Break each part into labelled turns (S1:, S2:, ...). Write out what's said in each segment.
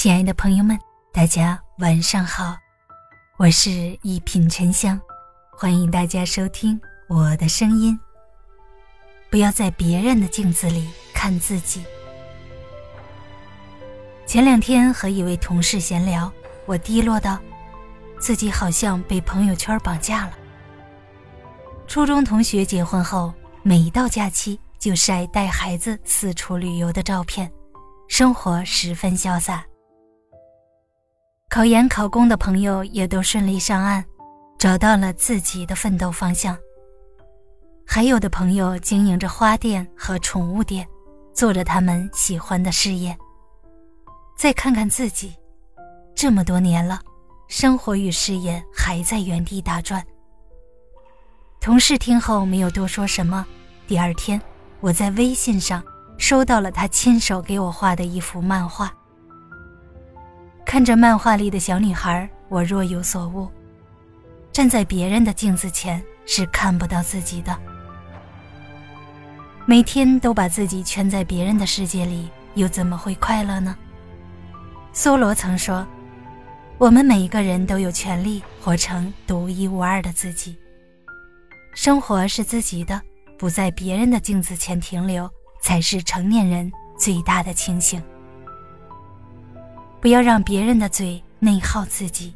S1: 亲爱的朋友们，大家晚上好，我是一品沉香，欢迎大家收听我的声音。不要在别人的镜子里看自己。前两天和一位同事闲聊，我低落道，自己好像被朋友圈绑架了。初中同学结婚后，每到假期就晒带孩子四处旅游的照片，生活十分潇洒。考研考公的朋友也都顺利上岸，找到了自己的奋斗方向。还有的朋友经营着花店和宠物店，做着他们喜欢的事业。再看看自己，这么多年了，生活与事业还在原地打转。同事听后没有多说什么。第二天，我在微信上收到了他亲手给我画的一幅漫画。看着漫画里的小女孩，我若有所悟。站在别人的镜子前是看不到自己的。每天都把自己圈在别人的世界里，又怎么会快乐呢？梭罗曾说：“我们每一个人都有权利活成独一无二的自己。生活是自己的，不在别人的镜子前停留，才是成年人最大的清醒。”不要让别人的嘴内耗自己。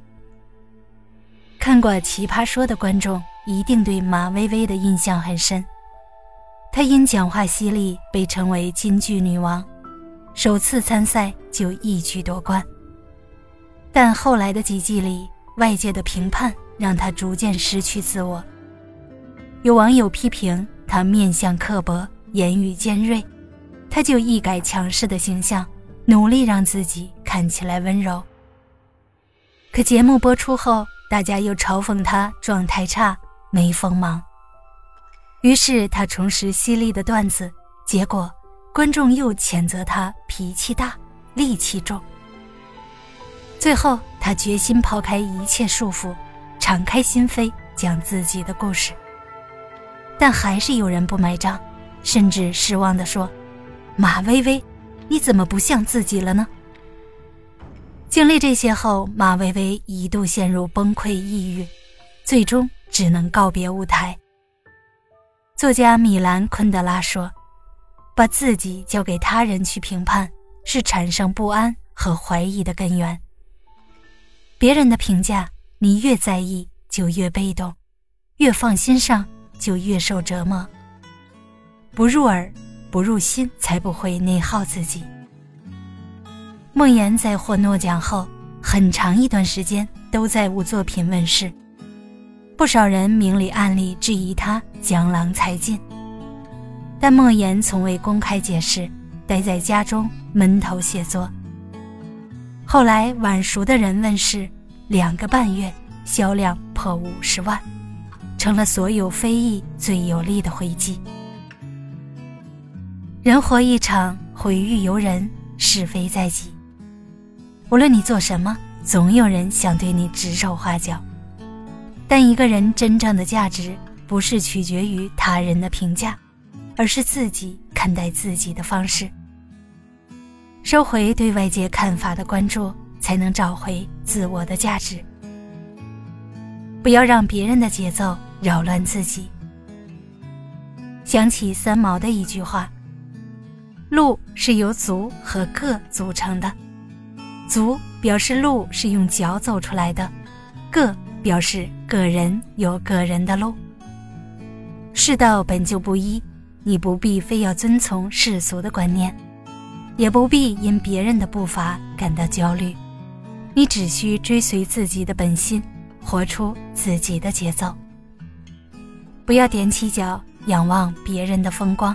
S1: 看过《奇葩说》的观众一定对马薇薇的印象很深，她因讲话犀利被称为金句女王，首次参赛就一举夺冠。但后来的几季里，外界的评判让她逐渐失去自我。有网友批评她面相刻薄、言语尖锐，她就一改强势的形象。努力让自己看起来温柔。可节目播出后，大家又嘲讽他状态差、没锋芒。于是他重拾犀利的段子，结果观众又谴责他脾气大、戾气重。最后，他决心抛开一切束缚，敞开心扉讲自己的故事。但还是有人不买账，甚至失望地说：“马薇薇。”你怎么不像自己了呢？经历这些后，马薇薇一度陷入崩溃抑郁，最终只能告别舞台。作家米兰昆德拉说：“把自己交给他人去评判，是产生不安和怀疑的根源。别人的评价，你越在意就越被动，越放心上就越受折磨。不入耳。”不入心，才不会内耗自己。莫言在获诺奖后，很长一段时间都在无作品问世，不少人明里暗里质疑他江郎才尽，但莫言从未公开解释，待在家中闷头写作。后来晚熟的人问世，两个半月销量破五十万，成了所有非议最有力的回击。人活一场，毁誉由人，是非在己。无论你做什么，总有人想对你指手画脚。但一个人真正的价值，不是取决于他人的评价，而是自己看待自己的方式。收回对外界看法的关注，才能找回自我的价值。不要让别人的节奏扰乱自己。想起三毛的一句话。路是由足和个组成的，足表示路是用脚走出来的，个表示个人有个人的路。世道本就不一，你不必非要遵从世俗的观念，也不必因别人的步伐感到焦虑，你只需追随自己的本心，活出自己的节奏。不要踮起脚仰望别人的风光。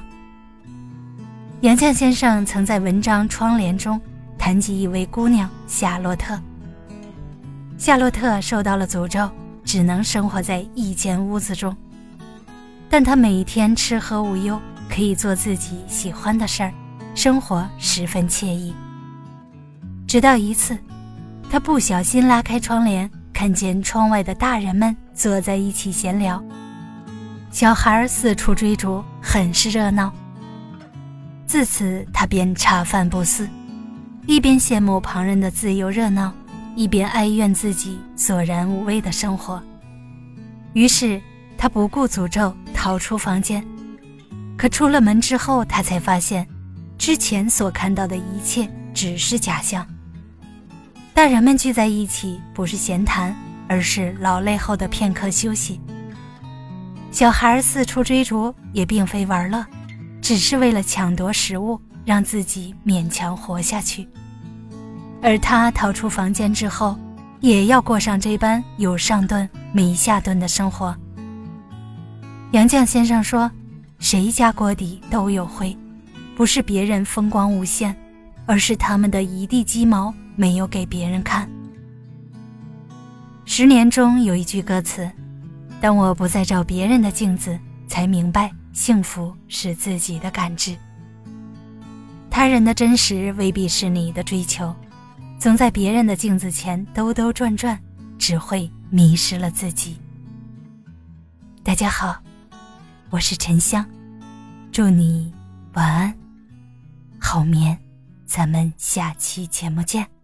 S1: 杨绛先生曾在文章《窗帘》中谈及一位姑娘夏洛特。夏洛特受到了诅咒，只能生活在一间屋子中，但她每天吃喝无忧，可以做自己喜欢的事儿，生活十分惬意。直到一次，她不小心拉开窗帘，看见窗外的大人们坐在一起闲聊，小孩四处追逐，很是热闹。自此，他便茶饭不思，一边羡慕旁人的自由热闹，一边哀怨自己索然无味的生活。于是，他不顾诅咒，逃出房间。可出了门之后，他才发现，之前所看到的一切只是假象。大人们聚在一起，不是闲谈，而是劳累后的片刻休息。小孩四处追逐，也并非玩乐，只是为了抢夺食物，让自己勉强活下去。而他逃出房间之后，也要过上这般有上顿没下顿的生活。杨绛先生说：“谁家锅底都有灰，不是别人风光无限，而是他们的一地鸡毛没有给别人看。”十年中有一句歌词。当我不再照别人的镜子，才明白幸福是自己的感知。他人的真实未必是你的追求，总在别人的镜子前兜兜转转，只会迷失了自己。大家好，我是沉香，祝你晚安，好眠，咱们下期节目见。